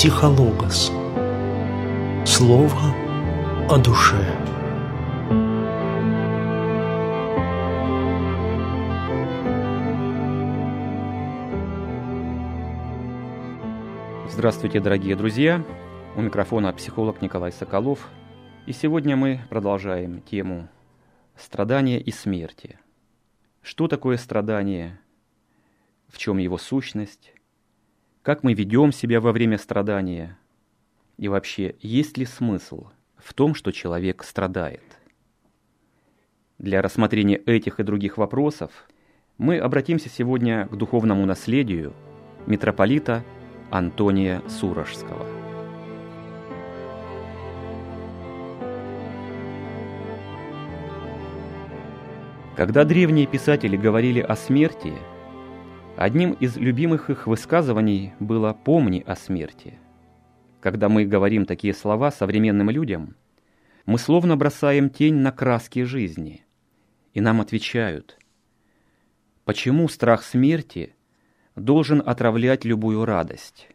Психологос. Слово о душе. Здравствуйте, дорогие друзья! У микрофона психолог Николай Соколов. И сегодня мы продолжаем тему страдания и смерти. Что такое страдание? В чем его сущность? Как мы ведем себя во время страдания? И вообще, есть ли смысл в том, что человек страдает? Для рассмотрения этих и других вопросов мы обратимся сегодня к духовному наследию митрополита Антония Сурожского. Когда древние писатели говорили о смерти, одним из любимых их высказываний было «помни о смерти». Когда мы говорим такие слова современным людям, мы словно бросаем тень на краски жизни, и нам отвечают, почему страх смерти – должен отравлять любую радость.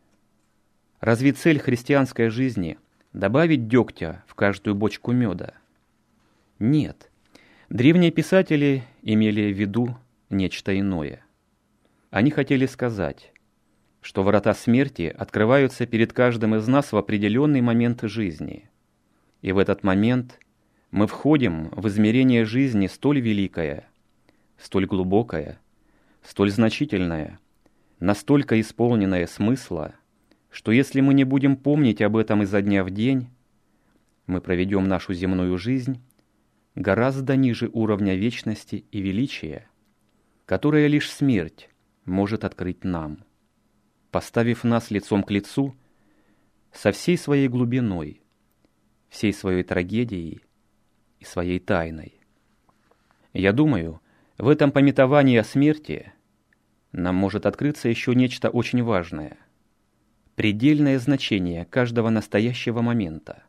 Разве цель христианской жизни – добавить дегтя в каждую бочку меда? Нет. Древние писатели имели в виду нечто иное. Они хотели сказать, что врата смерти открываются перед каждым из нас в определенный момент жизни. И в этот момент мы входим в измерение жизни столь великое, столь глубокое, столь значительное – настолько исполненное смысла, что если мы не будем помнить об этом изо дня в день, мы проведем нашу земную жизнь гораздо ниже уровня вечности и величия, которое лишь смерть может открыть нам, поставив нас лицом к лицу со всей своей глубиной, всей своей трагедией и своей тайной. Я думаю, в этом пометовании о смерти – нам может открыться еще нечто очень важное. Предельное значение каждого настоящего момента.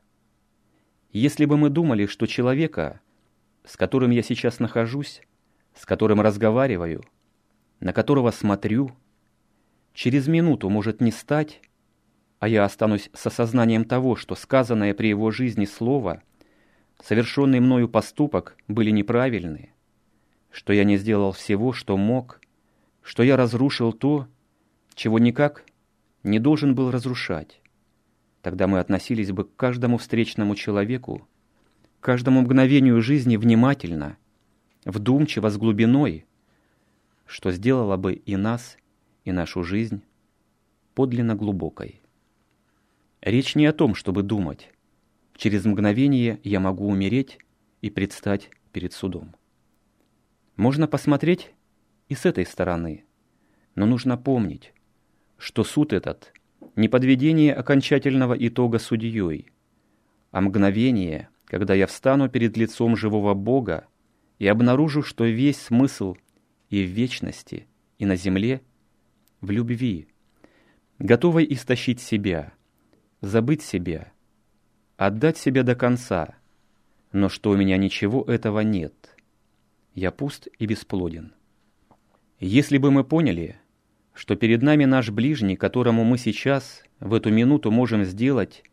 Если бы мы думали, что человека, с которым я сейчас нахожусь, с которым разговариваю, на которого смотрю, через минуту может не стать, а я останусь с осознанием того, что сказанное при его жизни слово, совершенный мною поступок были неправильны, что я не сделал всего, что мог, что я разрушил то, чего никак не должен был разрушать. Тогда мы относились бы к каждому встречному человеку, каждому мгновению жизни внимательно, вдумчиво с глубиной, что сделало бы и нас, и нашу жизнь подлинно глубокой. Речь не о том, чтобы думать. Через мгновение я могу умереть и предстать перед судом. Можно посмотреть и с этой стороны. Но нужно помнить, что суд этот не подведение окончательного итога судьей, а мгновение, когда я встану перед лицом живого Бога и обнаружу, что весь смысл и в вечности, и на земле в любви, готовой истощить себя, забыть себя, отдать себя до конца, но что у меня ничего этого нет. Я пуст и бесплоден. Если бы мы поняли, что перед нами наш ближний, которому мы сейчас, в эту минуту можем сделать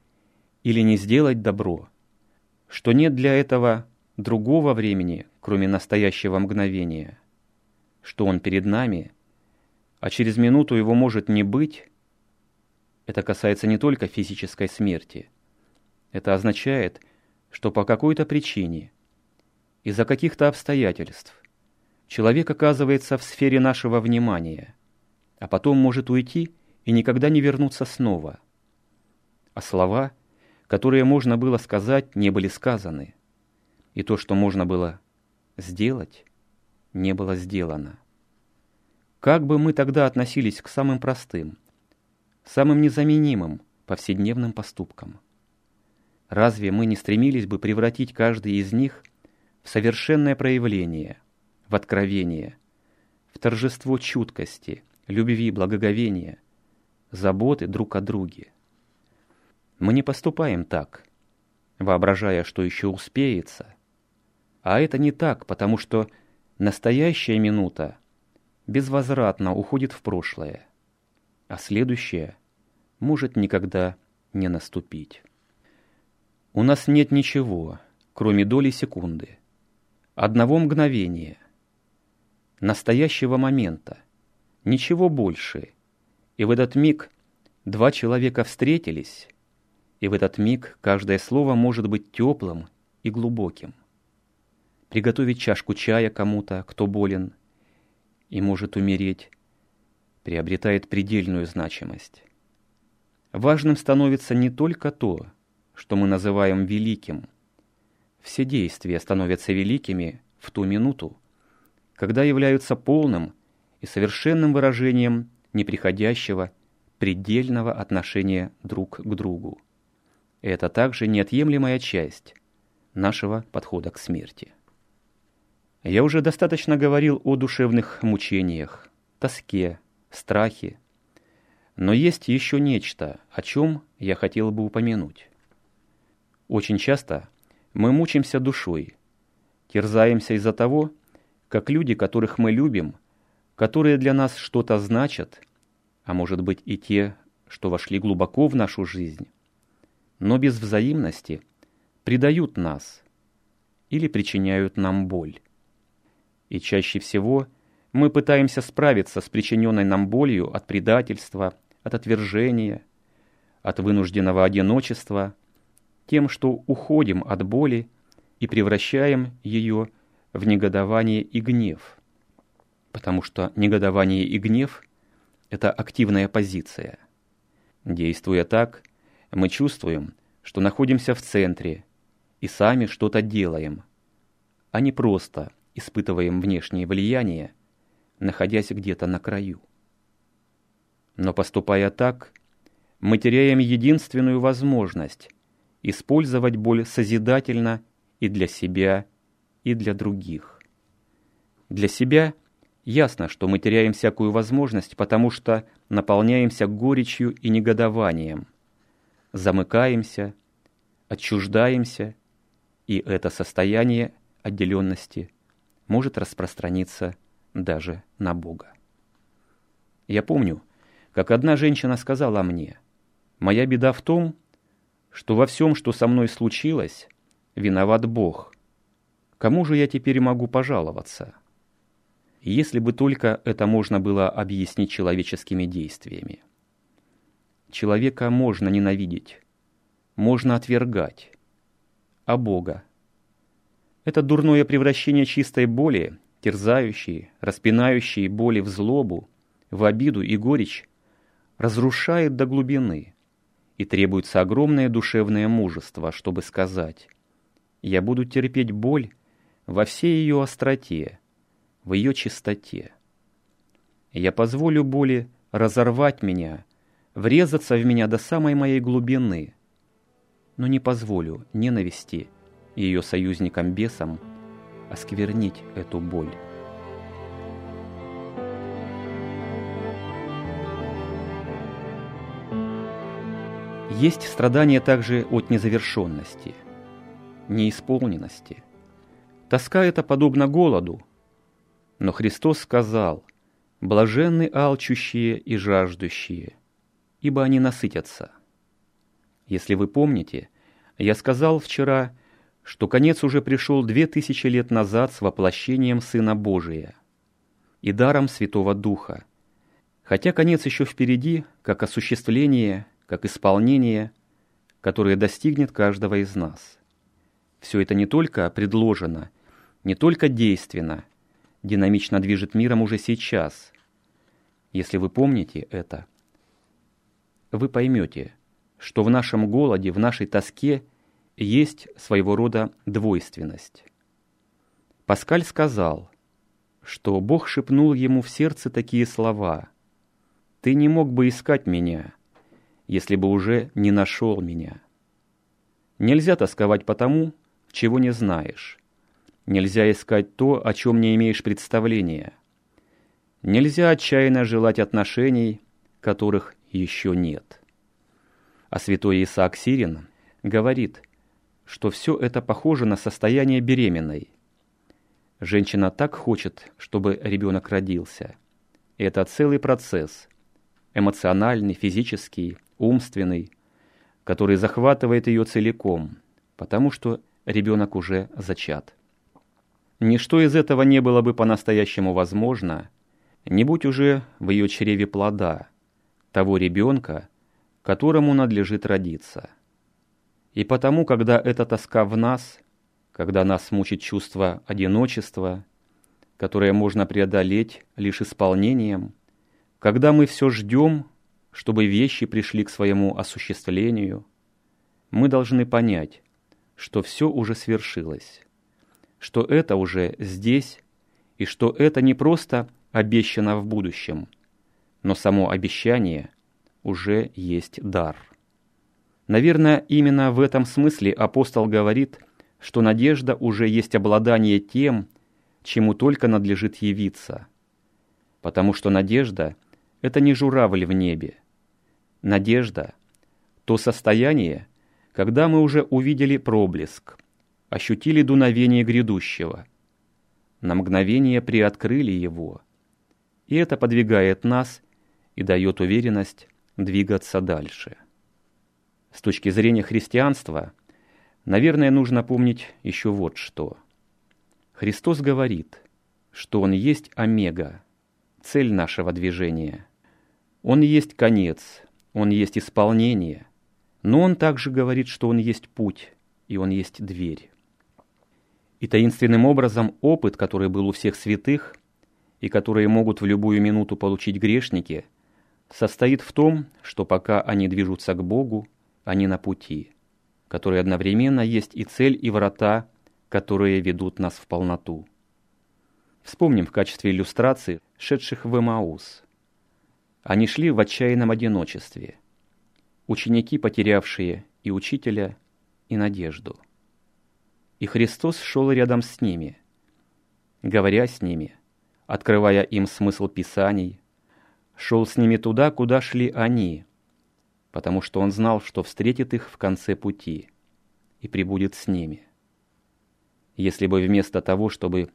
или не сделать добро, что нет для этого другого времени, кроме настоящего мгновения, что он перед нами, а через минуту его может не быть, это касается не только физической смерти. Это означает, что по какой-то причине, из-за каких-то обстоятельств, человек оказывается в сфере нашего внимания, а потом может уйти и никогда не вернуться снова. А слова, которые можно было сказать, не были сказаны, и то, что можно было сделать, не было сделано. Как бы мы тогда относились к самым простым, самым незаменимым повседневным поступкам? Разве мы не стремились бы превратить каждый из них в совершенное проявление – в откровение, в торжество чуткости, любви, благоговения, заботы друг о друге. Мы не поступаем так, воображая, что еще успеется. А это не так, потому что настоящая минута безвозвратно уходит в прошлое, а следующая может никогда не наступить. У нас нет ничего, кроме доли секунды, одного мгновения, настоящего момента, ничего больше. И в этот миг два человека встретились, и в этот миг каждое слово может быть теплым и глубоким. Приготовить чашку чая кому-то, кто болен и может умереть, приобретает предельную значимость. Важным становится не только то, что мы называем великим. Все действия становятся великими в ту минуту, когда являются полным и совершенным выражением неприходящего, предельного отношения друг к другу. Это также неотъемлемая часть нашего подхода к смерти. Я уже достаточно говорил о душевных мучениях, тоске, страхе, но есть еще нечто, о чем я хотел бы упомянуть. Очень часто мы мучимся душой, терзаемся из-за того, как люди, которых мы любим, которые для нас что-то значат, а может быть и те, что вошли глубоко в нашу жизнь, но без взаимности предают нас или причиняют нам боль. И чаще всего мы пытаемся справиться с причиненной нам болью от предательства, от отвержения, от вынужденного одиночества, тем, что уходим от боли и превращаем ее в негодование и гнев. Потому что негодование и гнев – это активная позиция. Действуя так, мы чувствуем, что находимся в центре и сами что-то делаем, а не просто испытываем внешнее влияние, находясь где-то на краю. Но поступая так, мы теряем единственную возможность использовать боль созидательно и для себя, и для других. Для себя ясно, что мы теряем всякую возможность, потому что наполняемся горечью и негодованием, замыкаемся, отчуждаемся, и это состояние отделенности может распространиться даже на Бога. Я помню, как одна женщина сказала мне, «Моя беда в том, что во всем, что со мной случилось, виноват Бог. Кому же я теперь могу пожаловаться?» Если бы только это можно было объяснить человеческими действиями. Человека можно ненавидеть, можно отвергать, а Бога. Это дурное превращение чистой боли, терзающей, распинающей боли в злобу, в обиду и горечь, разрушает до глубины, и требуется огромное душевное мужество, чтобы сказать «Я буду терпеть боль во всей ее остроте, в ее чистоте. Я позволю боли разорвать меня, врезаться в меня до самой моей глубины, но не позволю ненависти и ее союзникам-бесам осквернить эту боль. Есть страдания также от незавершенности, неисполненности. Тоска это подобно голоду, но Христос сказал, «Блаженны алчущие и жаждущие, ибо они насытятся». Если вы помните, я сказал вчера, что конец уже пришел две тысячи лет назад с воплощением Сына Божия и даром Святого Духа, хотя конец еще впереди, как осуществление как исполнение, которое достигнет каждого из нас. Все это не только предложено, не только действенно, динамично движет миром уже сейчас. Если вы помните это, вы поймете, что в нашем голоде, в нашей тоске есть своего рода двойственность. Паскаль сказал, что Бог шепнул ему в сердце такие слова «Ты не мог бы искать меня, если бы уже не нашел меня. Нельзя тосковать по тому, чего не знаешь. Нельзя искать то, о чем не имеешь представления. Нельзя отчаянно желать отношений, которых еще нет. А святой Исаак Сирин говорит, что все это похоже на состояние беременной. Женщина так хочет, чтобы ребенок родился. Это целый процесс, эмоциональный, физический, умственный, который захватывает ее целиком, потому что ребенок уже зачат. Ничто из этого не было бы по-настоящему возможно, не будь уже в ее чреве плода, того ребенка, которому надлежит родиться. И потому, когда эта тоска в нас, когда нас мучит чувство одиночества, которое можно преодолеть лишь исполнением, когда мы все ждем, чтобы вещи пришли к своему осуществлению, мы должны понять, что все уже свершилось, что это уже здесь, и что это не просто обещано в будущем, но само обещание уже есть дар. Наверное, именно в этом смысле апостол говорит, что надежда уже есть обладание тем, чему только надлежит явиться. Потому что надежда — это не журавль в небе. Надежда — то состояние, когда мы уже увидели проблеск, ощутили дуновение грядущего, на мгновение приоткрыли его, и это подвигает нас и дает уверенность двигаться дальше. С точки зрения христианства, наверное, нужно помнить еще вот что. Христос говорит, что Он есть омега, цель нашего движения. Он есть конец, Он есть исполнение, но Он также говорит, что Он есть путь, и Он есть дверь. И таинственным образом опыт, который был у всех святых, и которые могут в любую минуту получить грешники – состоит в том, что пока они движутся к Богу, они на пути, который одновременно есть и цель, и врата, которые ведут нас в полноту. Вспомним в качестве иллюстрации шедших в Эмаус. Они шли в отчаянном одиночестве. Ученики, потерявшие и учителя, и надежду. И Христос шел рядом с ними, говоря с ними, открывая им смысл Писаний, шел с ними туда, куда шли они, потому что он знал, что встретит их в конце пути и прибудет с ними. Если бы вместо того, чтобы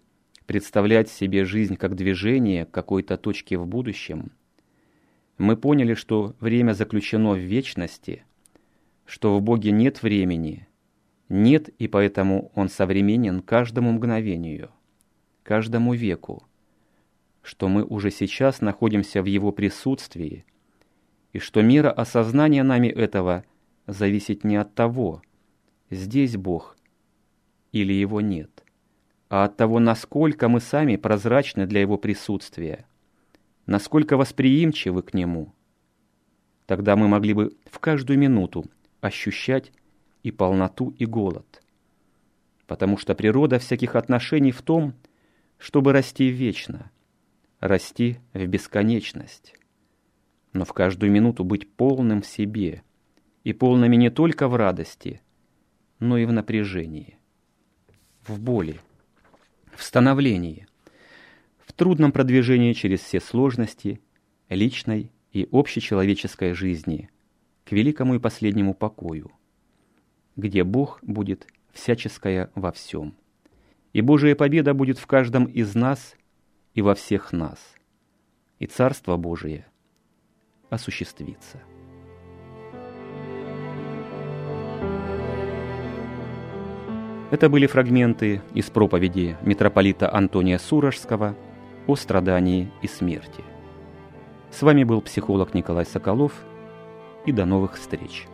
представлять себе жизнь как движение к какой-то точке в будущем, мы поняли, что время заключено в вечности, что в Боге нет времени, нет, и поэтому Он современен каждому мгновению, каждому веку, что мы уже сейчас находимся в Его присутствии, и что мера осознания нами этого зависит не от того, здесь Бог или Его нет, а от того, насколько мы сами прозрачны для Его присутствия, насколько восприимчивы к Нему. Тогда мы могли бы в каждую минуту ощущать и полноту, и голод. Потому что природа всяких отношений в том, чтобы расти вечно – расти в бесконечность, но в каждую минуту быть полным в себе и полными не только в радости, но и в напряжении, в боли, в становлении, в трудном продвижении через все сложности личной и общечеловеческой жизни к великому и последнему покою, где Бог будет всяческое во всем. И Божия победа будет в каждом из нас – и во всех нас, и Царство Божие осуществится. Это были фрагменты из проповеди митрополита Антония Сурожского о страдании и смерти. С вами был психолог Николай Соколов, и до новых встреч.